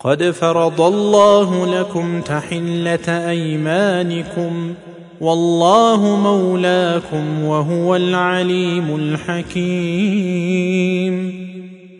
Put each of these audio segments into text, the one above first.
قد فرض الله لكم تحلة أيمانكم والله مولاكم وهو العليم الحكيم.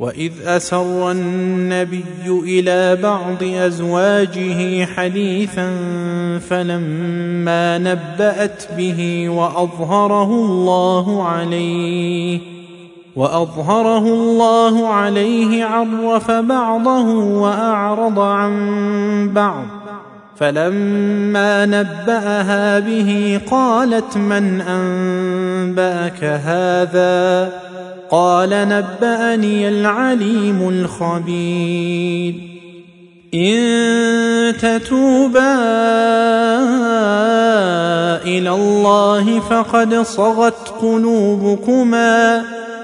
وإذ أسر النبي إلى بعض أزواجه حديثا فلما نبأت به وأظهره الله عليه وأظهره الله عليه عرف بعضه وأعرض عن بعض. فلما نبأها به قالت من أنبأك هذا؟ قال نبأني العليم الخبير. إن تتوبا إلى الله فقد صغت قلوبكما.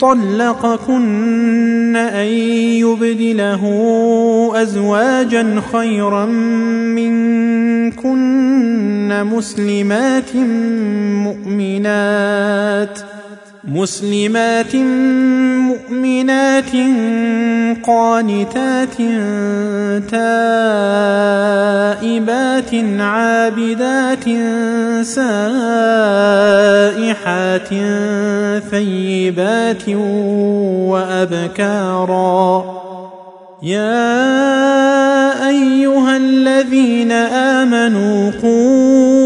طلقكن أن يبدله أزواجا خيرا منكن مسلمات مؤمنات مسلمات مؤمنات قانتات تائبات عابدات سائحات ثيبات وأبكارا. يا أيها الذين آمنوا قوا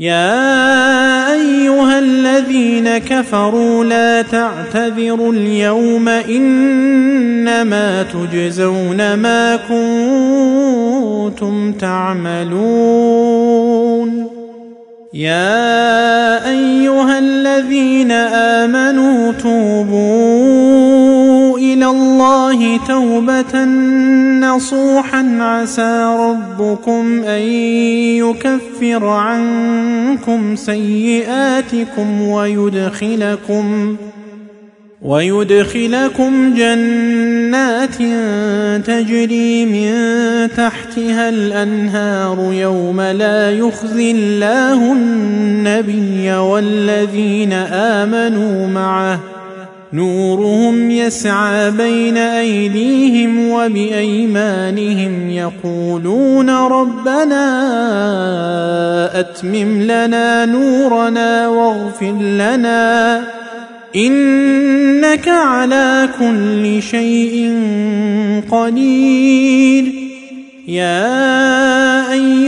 يا أيها الذين كفروا لا تعتذروا اليوم إنما تجزون ما كنتم تعملون. يا أيها الذين آمنوا توبوا إلى الله توبة نصوحا عسى ربكم أن يكفر عنكم سيئاتكم ويدخلكم ويدخلكم جنات تجري من تحتها الأنهار يوم لا يخزي الله النبي والذين آمنوا معه نورهم يسعى بين أيديهم وبأيمانهم يقولون ربنا أتمم لنا نورنا واغفر لنا إنك على كل شيء قدير يا أيها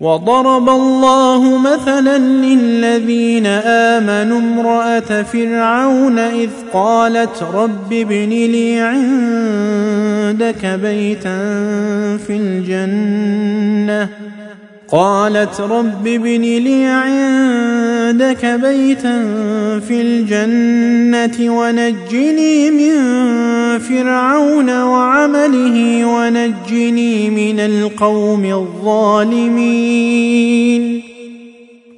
وضرب الله مثلا للذين آمنوا امرأة فرعون إذ قالت رب ابن لي عندك بيتا في الجنة. قالت رب ابن لي عندك بيتا في الجنة ونجني من فرعون وعمله ونجني من القوم الظالمين.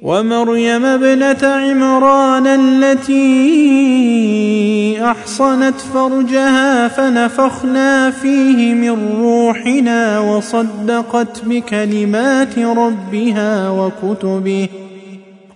ومريم ابنة عمران التي أحصنت فرجها فنفخنا فيه من روحنا وصدقت بكلمات ربها وكتبه